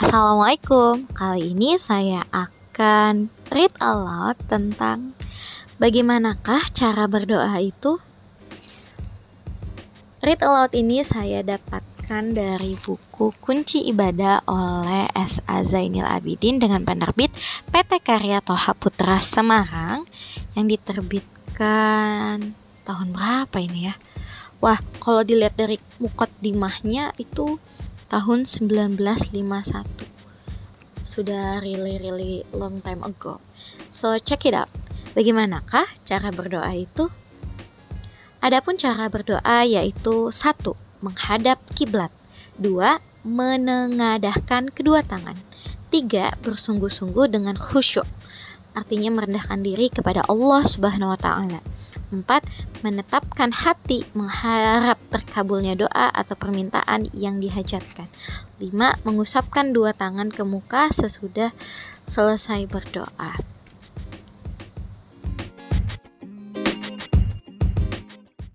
Assalamualaikum. Kali ini saya akan read aloud tentang bagaimanakah cara berdoa itu. Read aloud ini saya dapatkan dari buku Kunci Ibadah oleh S.A. Zainil Abidin dengan penerbit PT Karya Toha Putra Semarang yang diterbitkan tahun berapa ini ya? Wah, kalau dilihat dari mukot dimahnya itu tahun 1951. Sudah really really long time ago. So check it out. Bagaimanakah cara berdoa itu? Adapun cara berdoa yaitu satu, menghadap kiblat. Dua, menengadahkan kedua tangan. Tiga, bersungguh-sungguh dengan khusyuk. Artinya merendahkan diri kepada Allah Subhanahu wa taala. 4. Menetapkan hati mengharap terkabulnya doa atau permintaan yang dihajatkan. 5. Mengusapkan dua tangan ke muka sesudah selesai berdoa.